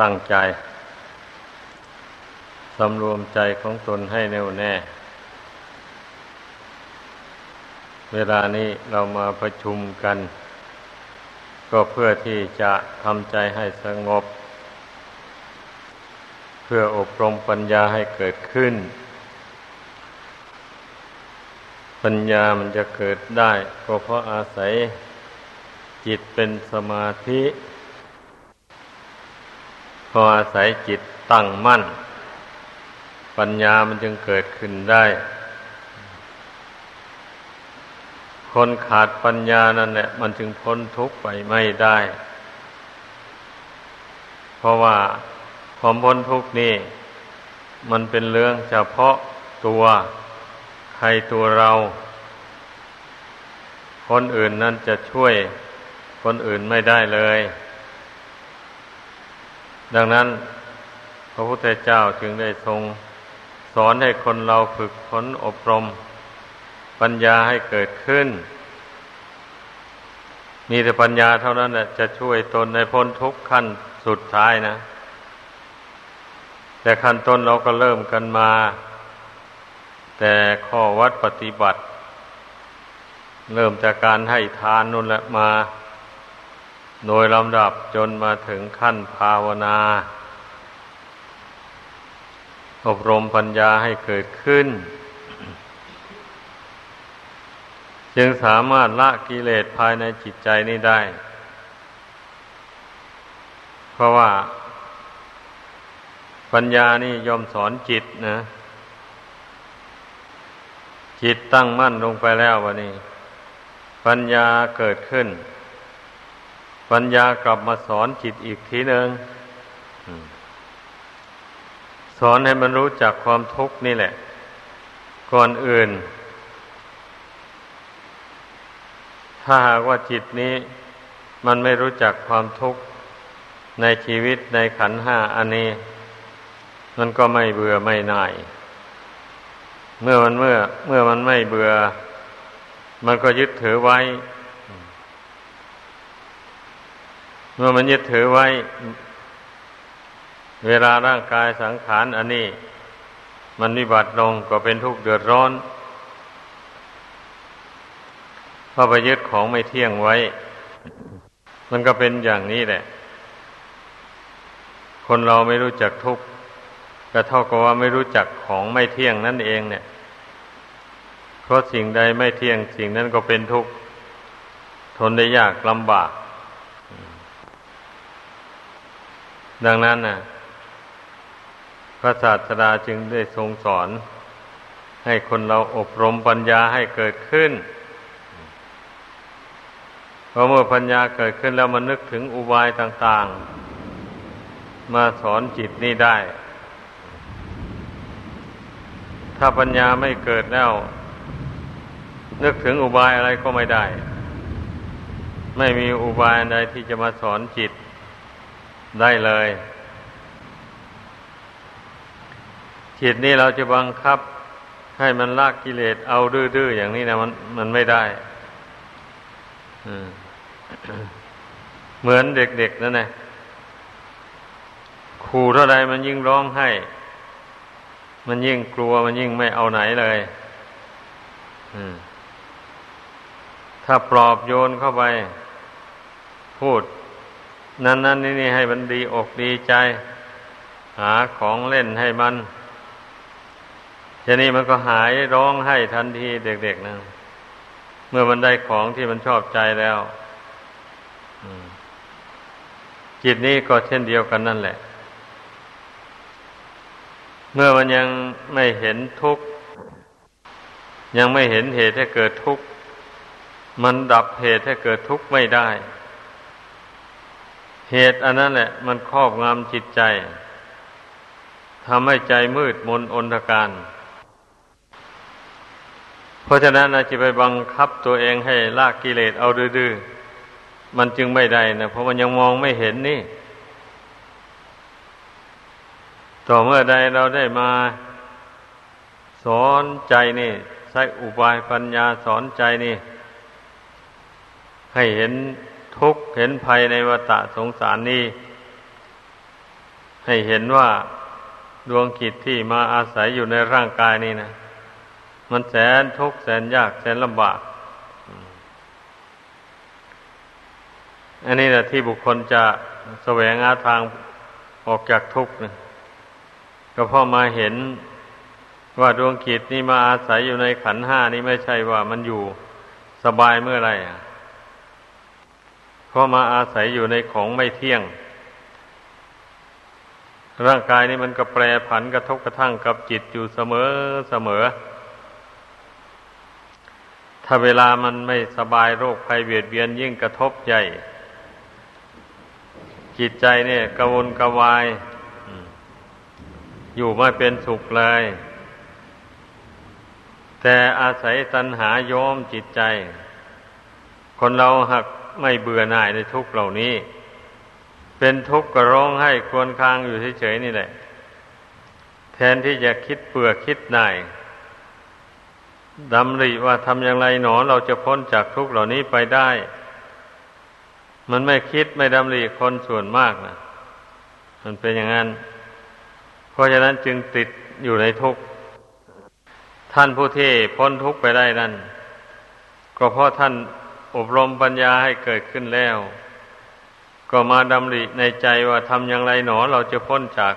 ตั้งใจสำรวมใจของตนให้แน่วแน่ เวลานี้เรามาประชุมกัน ก็เพื่อที่จะทำใจให้สงบ เพื่ออบรมปัญญาให้เกิดขึ้น ปัญญามันจะเกิดได้ ก็เพราะอาศัยจิตเป็นสมาธิ ออาศัยจิตตั้งมั่น ปัญญามันจึงเกิดขึ้นได้ คนขาดปัญญานั่นแหละมันจึงพ้นทุกข์ไปไม่ได้ เพราะว่าความพ้นทุกข์นี่ มันเป็นเรื่องเฉพาะตัวใครตัวเรา คนอื่นนั่นจะช่วยคนอื่นไม่ได้เลย ดังนั้นพระพุทธเจ้าจึงได้ทรงสอนให้คนเราฝึกฝนอบรม ปัญญาให้เกิดขึ้น มีแต่ปัญญาเท่านั้นแหละจะช่วยตนในพ้นทุกขั้นสุดท้ายนะ แต่ขั้นต้นเราก็เริ่มกันมา แต่ข้อวัดปฏิบัติ เริ่มจากการให้ทานนู่นแหละมา โดยลำดับจนมาถึงขั้นภาวนา อบรมปัญญาให้เกิดขึ้น จึงสามารถละกิเลสภายในจิตใจนี้ได้ เพราะว่าปัญญานี่ยอมสอนจิตนะ จิตตั้งมั่นลงไปแล้ววะนี่ปัญญาเกิดขึ้น ปัญญากลับมาสอนจิตอีกทีหนึ่งสอนให้มันรู้จักความทุกข์นี่แหละ ก่อนอื่น ถ้าหากว่าจิตนี้ มันไม่รู้จักความทุกข์ในชีวิตในขันห้าอันนี้ มันก็ไม่เบื่อไม่น่าย เมื่อมันเมื่อ เมื่อมันไม่เบื่อ มันก็ยึดถือไว้ เมื่อมันยึดถือไว้ เวลาร่างกายสังขารอันนี้ มันวิบัติลงก็เป็นทุกข์เดือดร้อนเพราะไปยึดของไม่เที่ยงไว้ มันก็เป็นอย่างนี้แหละ คนเราไม่รู้จักทุกข์ก็เท่ากับว่าไม่รู้จักของไม่เที่ยงนั่นเองเนี่ย เพราะสิ่งใดไม่เที่ยงสิ่งนั้นก็เป็นทุกข์ทนได้ยากลำบาก ดังนั้นนะพระศาสดาจึงได้ทรงสอน ให้คนเราอบรมปัญญาให้เกิดขึ้นพอเมื่อปัญญาเกิดขึ้นแล้วมันนึกถึงอุบายต่าง ๆ มาสอนจิตนี่ได้ ถ้าปัญญาไม่เกิดแล้ว นึกถึงอุบายอะไรก็ไม่ได้ ไม่มีอุบายใดที่จะมาสอนจิต ได้เลย จิตนี้เราจะบังคับให้มันลากกิเลสเอาดื้อๆอย่างนี้นะมันมันไม่ได้เหมือนเด็กๆนั่นแหละขู่เท่าใดมันยิ่งร้องให้ มันยิ่งกลัวมันยิ่งไม่เอาไหนเลยถ้าปลอบโยนเข้าไป พูด นั่นนั่นนี่นี่ให้มันดีอกดีใจ หาของเล่นให้มันทีนี้มันก็หายร้องให้ทันทีเด็กๆนะเมื่อมันได้ของที่มันชอบใจแล้วจิตนี้ก็เช่นเดียวกันนั่นแหละ เมื่อมันยังไม่เห็นทุกข์ยังไม่เห็นเหตุให้เกิดทุกข์มันดับเหตุให้เกิดทุกข์ไม่ได้ เหตุอันนั้นแหละ มันครอบงำจิตใจทำให้ใจมืดมนอนทการ เพราะฉะนั้นนะจะไปบังคับตัวเองให้ลากกิเลสเอาดื้อๆมันจึงไม่ได้นะเพราะมันยังมองไม่เห็นนี่ ต่อเมื่อใดเราได้มาสอนใจนี่ ใช้อุบายปัญญาสอนใจนี่ ให้เห็น ทุกข์เห็นภัยในวัฏสงสารนี้ ให้เห็นว่าดวงกิจที่มาอาศัยอยู่ในร่างกายนี่นะมันแสนทุกข์แสนยากแสนลำบาก อันนี้แหละที่บุคคลจะแสวงหาทางออกจากทุกข์นะก็เพราะมาเห็นว่าดวงกิจนี่มาอาศัยอยู่ในขันห้านี้ไม่ใช่ว่ามันอยู่สบายเมื่อไรอะ ราะมาอาศัยอยู่ในของไม่เที่ยง ร่างกายนี้มันก็แปรผันกระทบกระทั่งกับจิตอยู่เสมอเสมอ ถ้าเวลามันไม่สบายโรคภัยเบียดเบียนยิ่งกระทบใหญ่ จิตใจเนี่ยกระวนกระวาย อยู่ไม่เป็นสุขเลย แต่อาศัยตัณหาโยมจิตใจ คนเราหัก ไม่เบื่อหน่ายในทุกเหล่านี้ เป็นทุกข์ก็ร้องให้ควรคางอยู่เฉยๆนี่แหละ แทนที่จะคิดเบื่อคิดหน่ายดำริว่าทำอย่างไรหนอเราจะพ้นจากทุกข์เหล่านี้ไปได้ มันไม่คิดไม่ดำริคนส่วนมากนะมันเป็นอย่างนั้น เพราะฉะนั้นจึงติดอยู่ในทุกข์ท่านผู้ที่พ้นทุกข์ไปได้นั่นก็เพราะท่าน อบรมปัญญาให้เกิดขึ้นแล้ว ก็มาดำริในใจว่าทำอย่างไรหนอเราจะพ้นจาก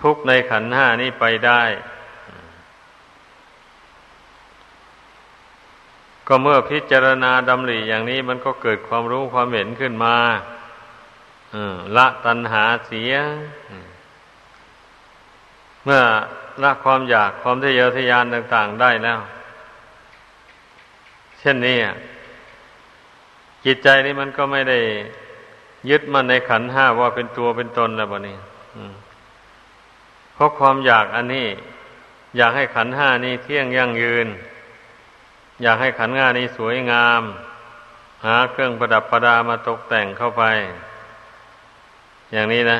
ทุกข์ในขันห้านี้ไปได้ ก็เมื่อพิจารณาดำริอย่างนี้มันก็เกิดความรู้ความเห็นขึ้นมาละตัณหาเสีย เมื่อละความอยากความทะเยอทะยานต่าง ๆได้แล้ว เช่นนี้ จิตใจนี้มันก็ไม่ได้ยึดมันในขันห้าว่าเป็นตัวเป็นตนแล้วบนี้เพราะความอยากอันนี้ อยากให้ขันห้านี้เที่ยงยั่งยืน อยากให้ขันห้านี้สวยงาม หาเครื่องประดับประดามาตกแต่งเข้าไป อย่างนี้นะ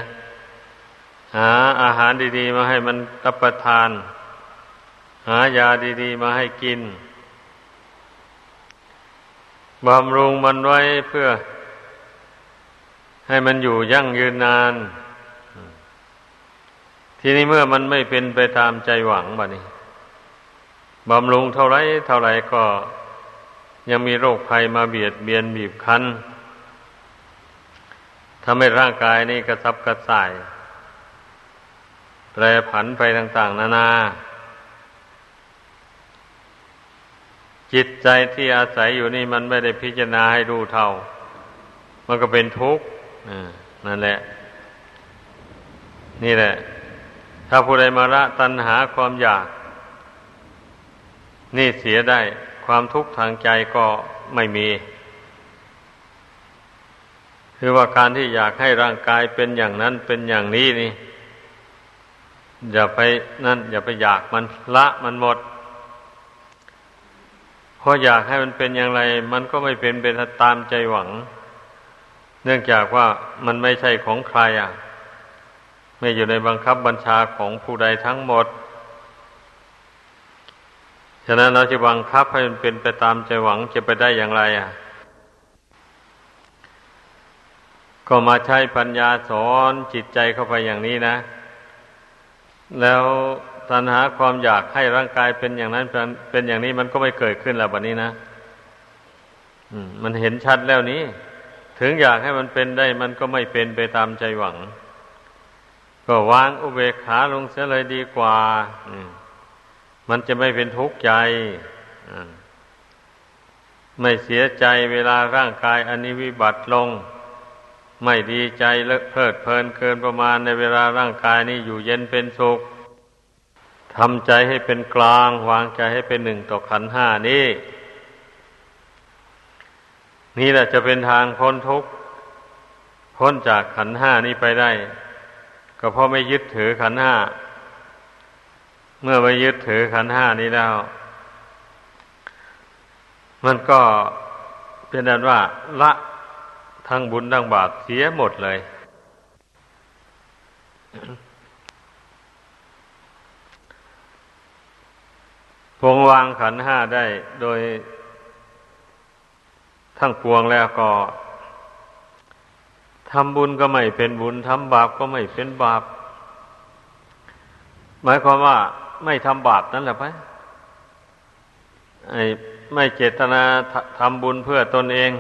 หาอาหารดี ๆ มาให้มันรับประทาน หายาดี ๆ มาให้กิน บำรุงมันไว้เพื่อ ให้มันอยู่ยั่งยืนนาน ทีนี้เมื่อมันไม่เป็นไปตามใจหวังบะนี้บำรุงเท่าไรเท่าไรก็ยังมีโรคภัยมาเบียดเบียนบีบคั้นทำให้ร่างกายนี้กระซับกระส่าย แปรผันไปต่าง ๆ นานา จิตใจที่อาศัยอยู่นี่มันไม่ได้พิจารณาให้รู้เท่า มันก็เป็นทุกข์นั่นแหละ นี่แหละ ถ้าผู้ใดมาละตัณหาความอยาก นี่เสียได้ความทุกข์ทางใจก็ไม่มี คือว่าการที่อยากให้ร่างกายเป็นอย่างนั้นเป็นอย่างนี้นี่ อย่าไปนั่น อย่าไปอยากมันละมันหมด พออยากให้มันเป็นอย่างไร มันก็ไม่เป็นไปตามใจหวัง เนื่องจากว่ามันไม่ใช่ของใครอะ ไม่อยู่ในบังคับบัญชาของผู้ใดทั้งหมด ฉะนั้นเราจะบังคับให้มันเป็นไปตามใจหวังจะไปได้อย่างไรอะ ก็มาใช้ปัญญาสอนจิตใจเข้าไปอย่างนี้นะ แล้ว ตัณหาความอยากให้ร่างกายเป็นอย่างนั้นเป็นอย่างนี้มันก็ไม่เกิดขึ้นแล้วแบบนี้นะมันเห็นชัดแล้วนี้ ถึงอยากให้มันเป็นได้ มันก็ไม่เป็นไปตามใจหวัง ก็วางอุเบกขาลงเสียเลยดีกว่ามันจะไม่เป็นทุกข์ใจไม่เสียใจเวลาร่างกายอันนี้วิบัติลง ไม่ดีใจเลิเพลิดเพลินเกินประมาณในเวลาร่างกายนี้อยู่เย็นเป็นสุข ทำใจให้เป็นกลาง วางใจให้เป็นหนึ่งต่อขันห้านี้ นี่แหละจะเป็นทางพ้นทุกข์พ้นจากขันห้านี้ไปได้ ก็เพราะไม่ยึดถือขันห้า เมื่อไม่ยึดถือขันห้านี้แล้ว มันก็เป็นนั้นว่า ละทั้งบุญทั้งบาปเสียหมดเลย วงวางขันห้าได้โดย ทั้งปวงแล้วก็ทำบุญก็ไม่เป็นบุญทำบาปก็ไม่เป็นบาป หมายความว่าไม่ทำบาปนั่นแหละไปไอ้ไม่เจตนาทำบุญเพื่อตนเอง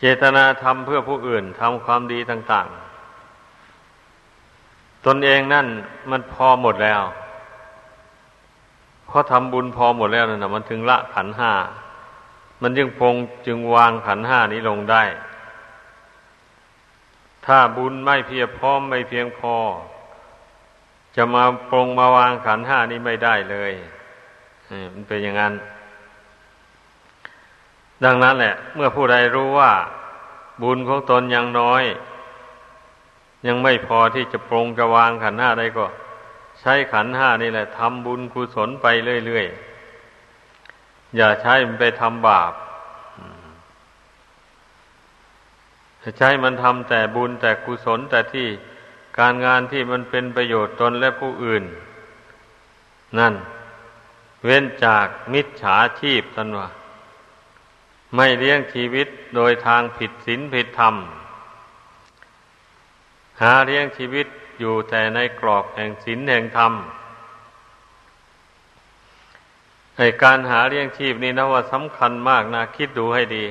เจตนาทำเพื่อผู้อื่นทำความดีต่าง ๆ ตนเองนั่นมันพอหมดแล้ว พอทำบุญพอหมดแล้วนั่นะมันถึงละขันห้า มันจึงพงจึงวางขันห้านี้ลงได้ ถ้าบุญไม่เพียบพร้อมไม่เพียงพอ จะมาปรงมาวางขันห้านี้ไม่ได้เลยมันเป็นอย่างนั้น ดังนั้นแหละ เมื่อผู้ใดรู้ว่า บุญของตนยังน้อย ยังไม่พอที่จะปรงจะวางขันห้าได้ก็ ใช้ขันห้านี่แหละทำบุญกุศลไปเรื่อยๆ อย่าใช้มันไปทำบาปใช้มันทำแต่บุญแต่กุศลแต่ที่การงานที่มันเป็นประโยชน์ตนและผู้อื่น นั่น เว้นจากมิจฉาชีพท่านว่าไม่เลี้ยงชีวิตโดยทางผิดศีลผิดธรรม หาเลี้ยงชีวิตอยู่แต่ในกรอบแห่งศีลแห่งธรรมในการหาเลี้ยงชีพนี้นะว่าสำคัญมากนะ คิดดูให้ดี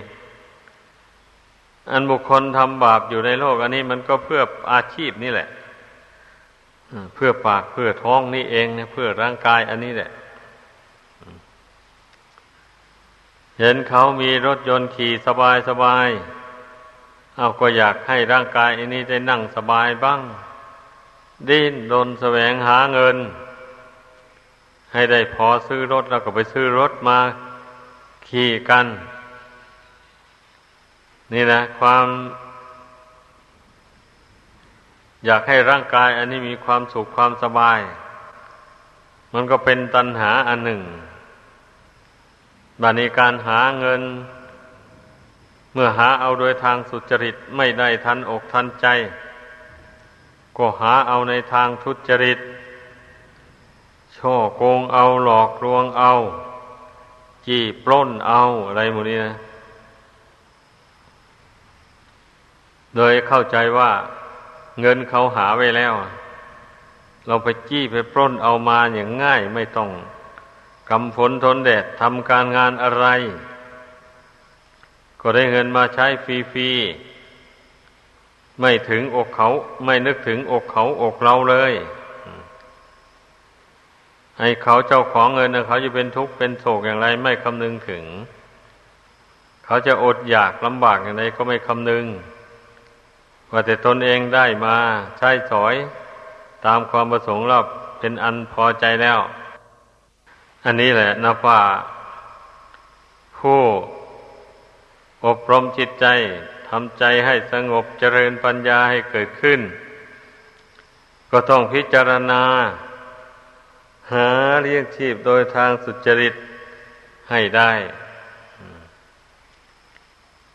อันบุคคลทำบาปอยู่ในโลก อันนี้มันก็เพื่ออาชีพนี่แหละเพื่อปากเพื่อท้องนี่เองเนี่ยเพื่อร่างกายอันนี้แหละ เห็นเขามีรถยนต์ขี่สบายสบาย เอาก็อยากให้ร่างกายอันนี้ได้นั่งสบายบ้าง ดิ้นรนแสวงหาเงิน ให้ได้พอซื้อรถแล้วก็ไปซื้อรถมาขี่กัน นี่นะ ความ อยากให้ร่างกาย อันนี้มีความสุขความสบาย มันก็เป็นตัณหาอันหนึ่งบัดนี้การหาเงิน มื่อหาเอาโดยทางสุจริตไม่ได้ทันอกทันใจ ก็หาเอาในทางทุจริต ช่อโกงเอาหลอกลวงเอา จี้ปล้นเอาอะไรหมดนี้นะโดยเข้าใจว่าเงินเขาหาไว้แล้ว เราไปจี้ไปปล้นเอามาอย่างง่ายไม่ต้องกำฝนทนแดดทำการงานอะไร ก็ได้เงินมาใช้ฟรีๆไม่ถึงอกเขา ไม่นึกถึงอกเขาอกเราเลยให้เขาเจ้าของเงินเขาจะเป็นทุกข์เป็นโศกอย่างไร ไม่คำนึงถึง เขาจะอดอยากลำบากอย่างไรก็ไม่คำนึง ว่าแต่ตนเองได้มา ใช้สอย ตามความประสงค์เราเป็นอันพอใจแล้ว อันนี้แหละนับว่าผู้ อบรมจิตใจทำใจให้สงบเจริญปัญญาให้เกิดขึ้น ก็ต้องพิจารณา หาเลี้ยงชีพโดยทางสุจริตให้ได้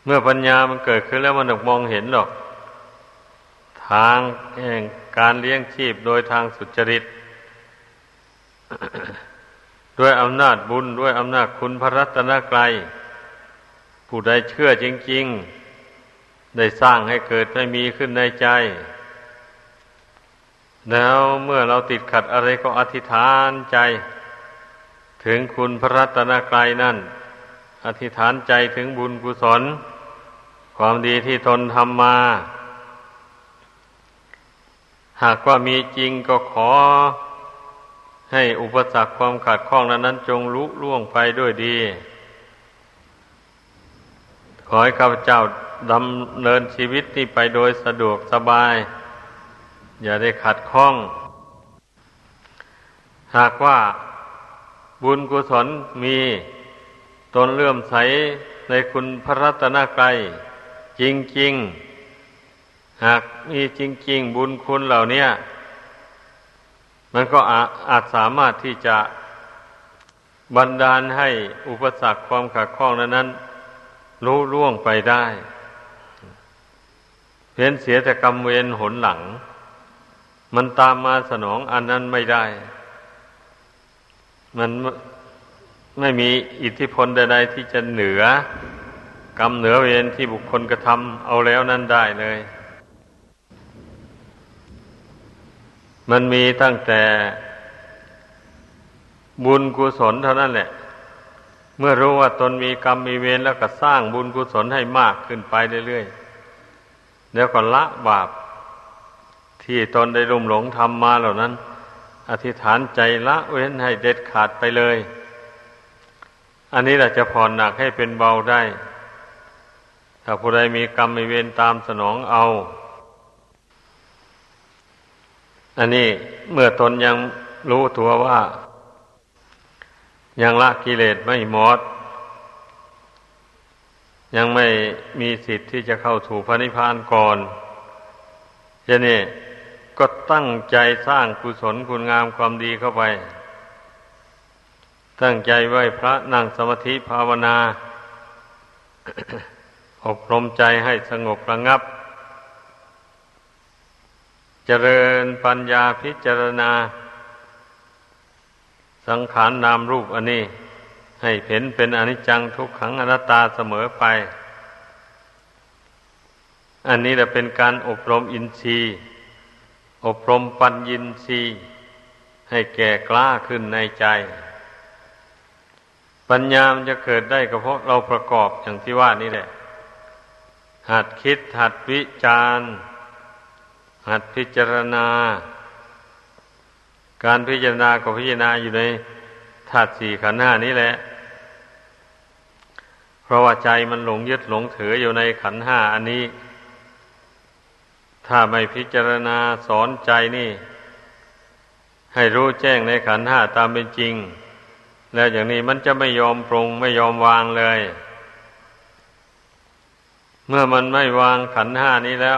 เมื่อปัญญามันเกิดขึ้นแล้วมันมองเห็นหรอก ทางแห่งการเลี้ยงชีพโดยทางสุจริต ด้วยอำนาจบุญด้วยอำนาจคุณพระรัตนกรัย ผู้ใดเชื่อจริง ๆ ได้สร้างให้เกิดให้มีขึ้นในใจ แล้วเมื่อเราติดขัดอะไรก็อธิษฐานใจ ถึงคุณพระรัตนกรัยนั่น อธิษฐานใจถึงบุญกุศล ความดีที่ตนทำมา หากว่ามีจริงก็ขอให้อุปสรรคความขัดข้องนั้นจงลุล่วงไปด้วยดี อให้ข้าพเจ้าดำเนินชีวิตนี่ไปโดยสะดวกสบาย อย่าได้ขัดข้อง หากว่าบุญกุศลมีตนเลื่อมใสในคุณพระรัตนกรัยจริง ๆ หากมีจริง ๆ บุญคุณเหล่านี้มันก็อาอาจสามารถที่จะบันดาลให้อุปสรรคความขัดข้องนั้น รู้ล่วงไปได้ เพียนเสียแต่กรรมเวรหนหลัง มันตามมาสนองอันนั้นไม่ได้ มันไม่มีอิทธิพลใดๆที่จะเหนือกรรมเหนือเวรที่บุคคลกระทำเอาแล้วนั้นได้เลย มันมีตั้งแต่บุญกุศลเท่านั้นแหละ เมื่อรู้ว่าตนมีกรรมมีเวรแล้วก็สร้างบุญกุศลให้มากขึ้นไปเรื่อยๆแล้วก็ละบาป ที่ตนได้รุ่มหลงทำมาเหล่านั้น อธิษฐานใจละเว้นให้เด็ดขาดไปเลย อันนี้แหละจะผ่อนหนักให้เป็นเบาได้ ถ้าผู้ใดมีกรรมมีเวรตามสนองเอา อันนี้เมื่อตนยังรู้ตัวว่า ยังละกิเลสไม่หมด ยังไม่มีสิทธิ์ที่จะเข้าถูพระนิพพานก่อนจะนี่ก็ตั้งใจสร้างกุศลคุณงามความดีเข้าไป ตั้งใจไหวพระนั่งสมาธิภาวนา อบรมใจให้สงบระงับ เจริญปัญญาพิจารณา สังขารนนามรูปอันนี้ ให้เห็นเป็นอนิจจังทุกขังอนัตตาเสมอไป อันนี้จะเป็นการอบรมอินทรีย์ อบรมปัญญินทรีย์ ให้แก่กล้าขึ้นในใจ ปัญญามันจะเกิดได้ก็เพราะเราประกอบอย่างที่ว่านี่แหละ หัดคิดหัดวิจารณ์หัดพิจารณา การพิจารณาก็พิจารณาอยู่ในธาตุสี่ขันธ์ห้านี้แหละ เพราะว่าใจมันหลงยึดหลงถืออยู่ในขันธ์ห้าอันนี้ ถ้าไม่พิจารณาสอนใจนี่ ให้รู้แจ้งในขันธ์ห้าตามเป็นจริง แล้วอย่างนี้มันจะไม่ยอมปรงไม่ยอมวางเลย เมื่อมันไม่วางขันธ์ห้านี้แล้ว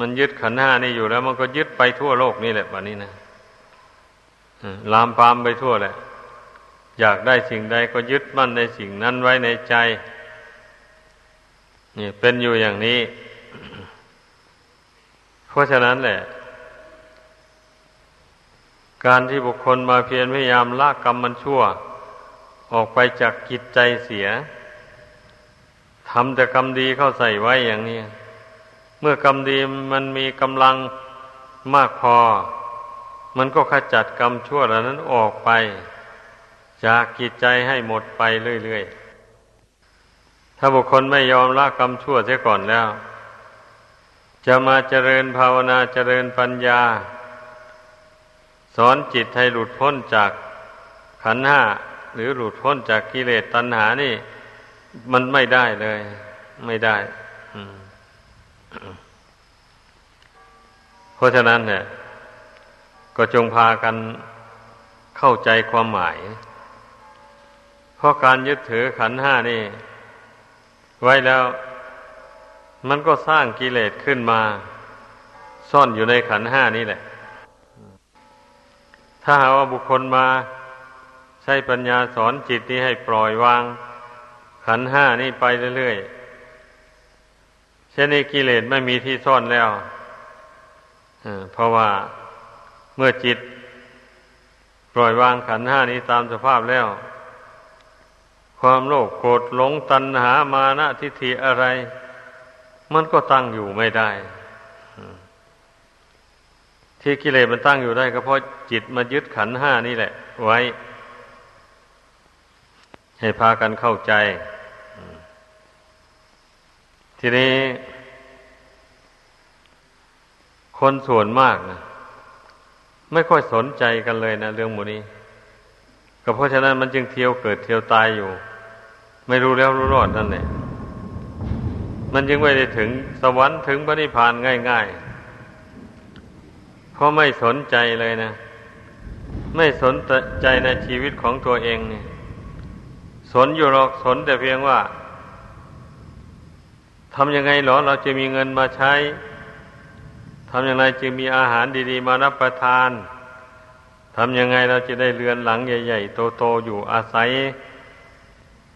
มันยึดขันธ์ห้านี้อยู่แล้ว มันก็ยึดไปทั่วโลกนี่แหละแบบนี้นะ ลามปามไปทั่วแหละ อยากได้สิ่งใดก็ยึดมั่นในสิ่งนั้นไว้ในใจนี่เป็นอยู่อย่างนี้ เพราะฉะนั้นแหละ การที่บุคคลมาเพียรพยายามละกรรมมันชั่ว ออกไปจากกิจใจเสียทำแต่กรรมดีเข้าใส่ไว้อย่างนี้ เมื่อกรรมดีมันมีกำลังมากพอ มันก็ขจัดกรรมชั่วเหล่านั้นออกไป จากกิจใจให้หมดไปเรื่อยๆ ถ้าบุคคลไม่ยอมละกรรมชั่วเสียก่อนแล้ว จะมาเจริญภาวนาเจริญปัญญา สอนจิตให้หลุดพ้นจากขันห้าหรือหลุดพ้นจากกิเลสตัณหานี่ มันไม่ได้เลย ไม่ได้เพราะฉะนั้นเนี่ย ก็จงพากันเข้าใจความหมาย เพราะการยึดถือขันห้านี่ ไว้แล้ว มันก็สร้างกิเลสขึ้นมา ซ่อนอยู่ในขันห้านี่แหละ ถ้าหาว่าบุคคลมาใช้ปัญญาสอนจิตนี้ให้ปล่อยวาง ขันห้านี่ไปเรื่อยๆเช่นนี้กิเลสไม่มีที่ซ่อนแล้วเพราะว่า เมื่อจิต ปล่อยวางขันห้านี้ตามสภาพแล้ว ความโลภโกรธหลงตัณหามานะทิฏฐิอะไร มันก็ตั้งอยู่ไม่ได้ ที่กิเลสมันตั้งอยู่ได้ ก็เพราะจิตมายึดขันห้านี่แหละ ไว้ ให้พากันเข้าใจ ทีนี้คนส่วนมากนะ ไม่ค่อยสนใจกันเลยนะเรื่องหมูนี้ก็เพราะฉะนั้นมันจึงเที่ยวเกิดเที่ยวตายอยู่ ไม่รู้แล้วรู้รอดนั่นแหละมันจึงไม่ได้ถึงสวรรค์ถึงพระนิพพานง่ายๆ เพราะไม่สนใจเลยนะ ไม่สนใจในชีวิตของตัวเองเนี่ยสนอยู่หรอกสนแต่เพียงว่าทำยังไงหรอเราจะมีเงินมาใช้ ทำอย่างไรจึงมีอาหารดีๆ มารับประทาน ทำยังไงเราจะได้เรือนหลังใหญ่ ๆ โตๆอยู่อาศัย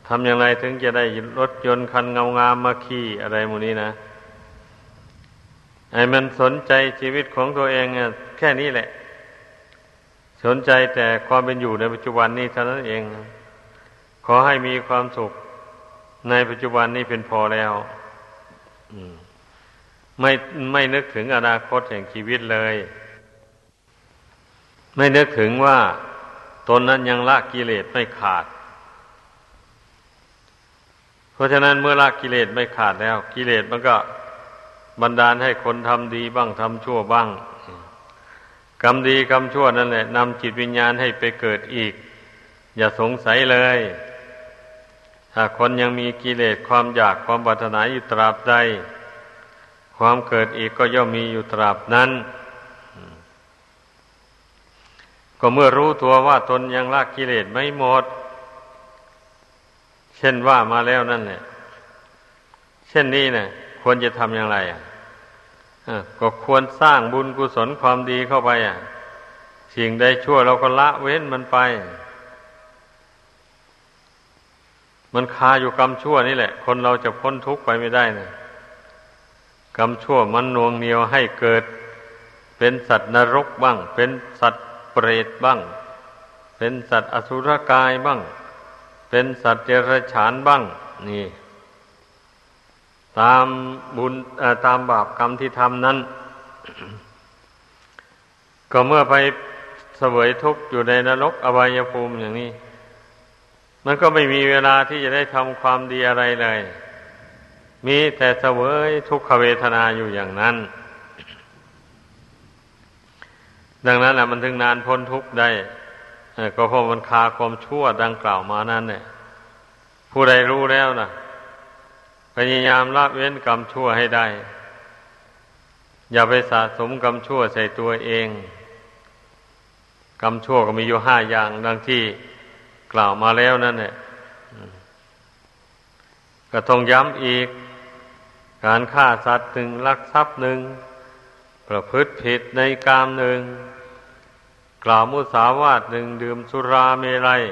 ทำอย่างไรถึงจะได้รถยนต์คันเงางามาขี่อะไรหมูนี้นะ ไอ้มันสนใจชีวิตของตัวเองเนี่ยแค่นี้แหละ สนใจแต่ความเป็นอยู่ในปัจจุบันนี้เท่านั้นเอง ขอให้มีความสุขในปัจจุบันนี้เป็นพอแล้ว ไม่ไม่นึกถึงอนาคตแห่งชีวิตเลย ไม่นึกถึงว่าตนนั้นยังละกิเลสไม่ขาด เพราะฉะนั้นเมื่อละกิเลสไม่ขาดแล้ว กิเลสมันก็บันดาลให้คนทำดีบ้างทำชั่วบ้างกรรมดีกรรมชั่วนั่นแหละนำจิตวิญญาณให้ไปเกิดอีก อย่าสงสัยเลย ถ้าคนยังมีกิเลสความอยากความปรารถนาอยู่ตราบใด ความเกิดอีกก็ย่อมมีอยู่ตราบนั้น ก็เมื่อรู้ตัวว่าตนยังละกิเลสไม่หมด เช่นว่ามาแล้วนั่นแหละเช่นนี้เนะควรจะทำอย่างไรอะก็ควรสร้างบุญกุศลความดีเข้าไปอะสิ่งใดชั่วเราก็ละเว้นมันไป มันคาอยู่กรรมชั่วนี่แหละ คนเราจะพ้นทุกข์ไปไม่ได้นะ กรรมชั่วมันนวงเหนียวให้เกิด เป็นสัตว์นรกบ้าง เป็นสัตว์เปรตบ้าง เป็นสัตว์อสุรกายบ้าง เป็นสัตว์เดรัจฉานบ้าง นี่ ตามบุญตามบาปกรรมที่ทำนั้น ก็เมื่อไปเสวยทุกข์อยู่ในนรกอบายภูมิอย่างนี้ มันก็ไม่มีเวลาที่จะได้ทำความดีอะไรเลย มีแต่เสวยทุกขเวทนาอยู่อย่างนั้น ดังนั้นแหละมันถึงนานพ้นทุกข์ได้ก็เพราะมันคาความชั่วดังกล่าวมานั้นเนี่ยผู้ใดรู้แล้วนะพยายามละเว้นกรรมชั่วให้ได้ อย่าไปสะสมกรรมชั่วใส่ตัวเอง กรรมชั่วก็มีอยู่ห้าอย่างดังที่กล่าวมาแล้วนั่นแหละก็ต้องย้ำอีก การฆ่าสัตว์หนึ่งลักทรัพย์หนึ่ง ประพฤติผิดในกามหนึ่ง กล่าวมุสาวาทหนึ่งดื่มสุราเมรัย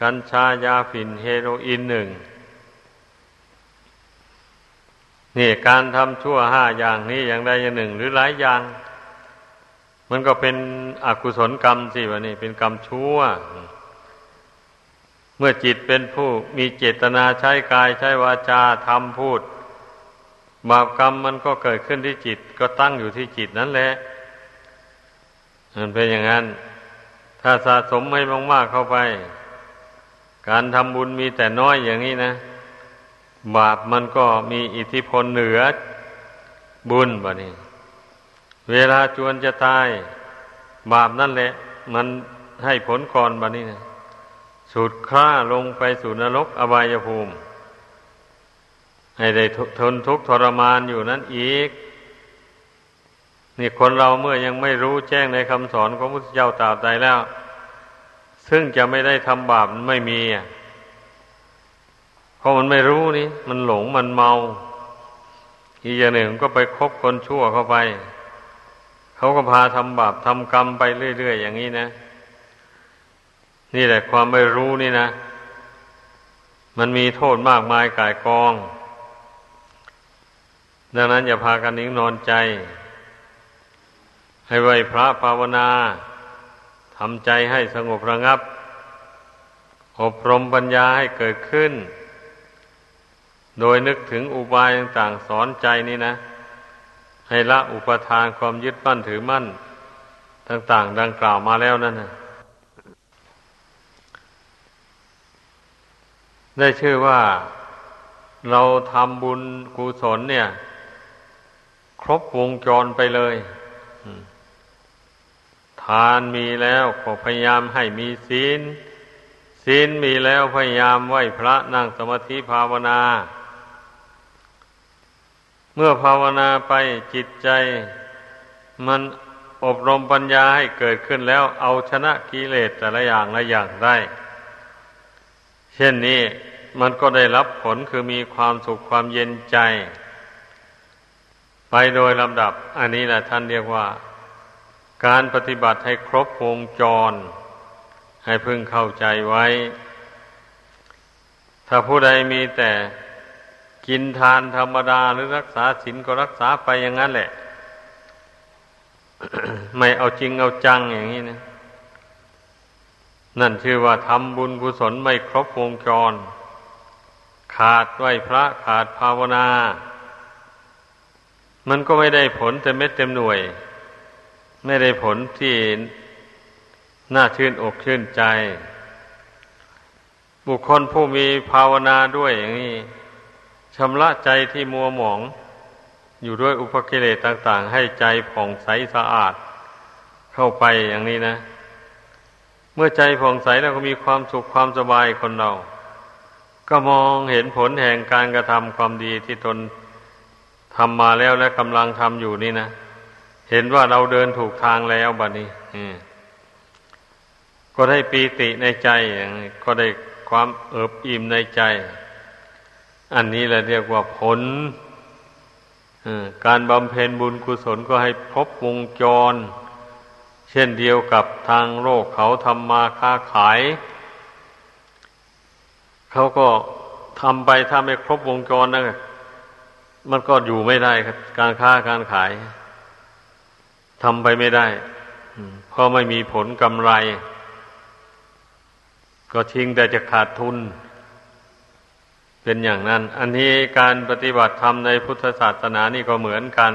กัญชายาฝิ่นเฮโรอีนหนึ่งนี่การทำชั่วห้าอย่างนี้อย่างใดอย่างหนึ่ง หรือหลายอย่าง มันก็เป็นอกุศลกรรมสิวะนี่เป็นกรรมชั่ว เมื่อจิตเป็นผู้มีเจตนาใช้กายใช้วาจาทำพูด บาปกรรมมันก็เกิดขึ้นที่จิต ก็ตั้งอยู่ที่จิตนั่นแหละ มันเป็นอย่างนั้น ถ้าสะสมให้มากๆเข้าไป การทำบุญมีแต่น้อยอย่างนี้นะ บาปมันก็มีอิทธิพลเหนือบุญบะนี้ เวลาจวนจะตาย บาปนั่นแหละ มันให้ผลก่อนบะนี้นะสุดคล้าลงไปสู่นรกอบายภูมิ ให้ได้ทนทุกข์ทรมานอยู่นั้นอีก นี่คนเราเมื่อยังไม่รู้แจ้งในคำสอนของพระพุทธเจ้าตราบใดแล้ว ซึ่งจะไม่ได้ทำบาปไม่มีเพราะมันไม่รู้นี่ มันหลงมันเมา อีกอย่างหนึ่งก็ไปคบคนชั่วเข้าไป เขาก็พาทำบาปทำกรรมไปเรื่อย ๆ อย่างนี้นะ นี่แหละความไม่รู้นี่นะมันมีโทษมากมายกายกอง ดังนั้นอย่าพากันนิ่งนอนใจ ให้ไหวพระภาวนาทำใจให้สงบระงับ อบรมปัญญาให้เกิดขึ้น โดยนึกถึงอุบายต่างๆสอนใจนี่นะ ให้ละอุปทานความยึดมั่นถือมั่น ต่างๆ ดังกล่าวมาแล้วนั่นนะได้ชื่อว่าเราทำบุญกุศลเนี่ย ครบวงจรไปเลยทานมีแล้วก็พยายามให้มีศีลศีลมีแล้วพยายามไหวพระนั่งสมาธิภาวนา เมื่อภาวนาไปจิตใจ มันอบรมปัญญาให้เกิดขึ้นแล้วเอาชนะกิเลสแต่ละอย่างละอย่างได้ เช่นนี้มันก็ได้รับผลคือมีความสุขความเย็นใจ ไปโดยลำดับ อันนี้แหละท่านเรียกว่า การปฏิบัติให้ครบวงจร ให้พึงเข้าใจไว้ ถ้าผู้ใดมีแต่กินทานธรรมดาหรือรักษาศีลก็รักษาไปอย่างนั้นแหละ ไม่เอาจริงเอาจังอย่างนี้นะนั่นชื่อว่าทำบุญกุศลไม่ครบวงจร ขาดไหวพระขาดภาวนา มันก็ไม่ได้ผลเต็มเม็ดเต็มหน่วย ไม่ได้ผลที่น่าชื่นอกชื่นใจ บุคคลผู้มีภาวนาด้วยอย่างนี้ชำระใจที่มัวหมอง อยู่ด้วยอุปกิเลสต่างๆ ให้ใจผ่องใสสะอาด เข้าไปอย่างนี้นะ เมื่อใจผ่องใสแล้วก็มีความสุขความสบายคนเรา ก็มองเห็นผลแห่งการกระทำความดีที่ตน ทำมาแล้วและกำลังทำอยู่นี่นะเห็นว่าเราเดินถูกทางแล้วบัดนี้ก็ได้ปีติในใจก็ได้ความเอิบอิ่มในใจ อันนี้แหละเรียกว่าผลการบำเพ็ญบุญกุศลก็ให้ครบวงจร เช่นเดียวกับทางโลกเขาทำมาค้าขาย เขาก็ทำไปถ้าไม่ครบวงจรนะ มันก็อยู่ไม่ได้การค้าการขายทำไปไม่ได้เพราะไม่มีผลกำไร ก็ทิ้งแต่จะขาดทุน เป็นอย่างนั้น อันนี้การปฏิบัติธรรมในพุทธศาสนานี่ก็เหมือนกัน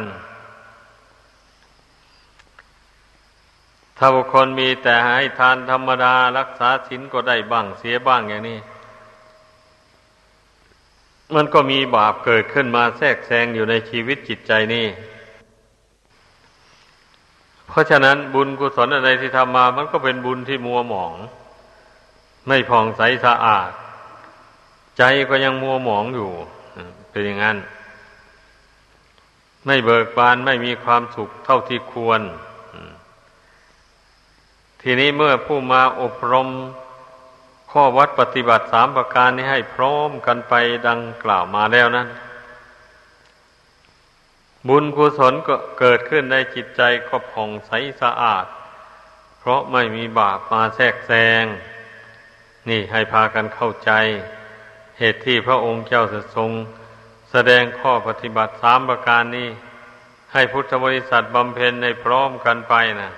ถ้าบุคคลมีแต่ให้ทานธรรมดารักษาศีลก็ได้บ้างเสียบ้างอย่างนี้ มันก็มีบาปเกิดขึ้นมาแทรกแซงอยู่ในชีวิตจิตใจนี่ เพราะฉะนั้นบุญกุศลอะไรที่ทำมา มันก็เป็นบุญที่มัวหมอง ไม่ผ่องใสสะอาด ใจก็ยังมัวหมองอยู่ เป็นอย่างนั้น ไม่เบิกบานไม่มีความสุขเท่าที่ควร ทีนี้เมื่อผู้มาอบรม ข้อวัดปฏิบัติสามประการนี้ให้พร้อมกันไปดังกล่าวมาแล้วนั้น บุญกุศลก็เกิดขึ้นในจิตใจก็ผ่องใสสะอาด เพราะไม่มีบาปมาแทรกแซง นี่ให้พากันเข้าใจ เหตุที่พระองค์เจ้าจทรง แสดงข้อปฏิบัติสามประการนี้ ให้พุทธบริษัทบำเพ็ญในพร้อมกันไปนะ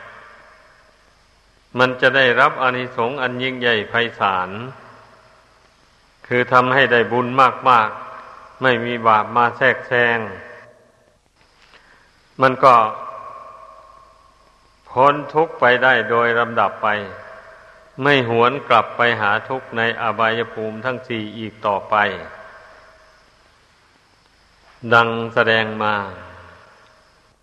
มันจะได้รับอนิสงส์อันยิ่งใหญ่ไพศาล คือทำให้ได้บุญมาก ๆ ไม่มีบาปมาแทรกแซง มันก็พ้นทุกข์ไปได้โดยลำดับไป ไม่หวนกลับไปหาทุกข์ในอบายภูมิทั้งสี่อีกต่อไป ดังแสดงมา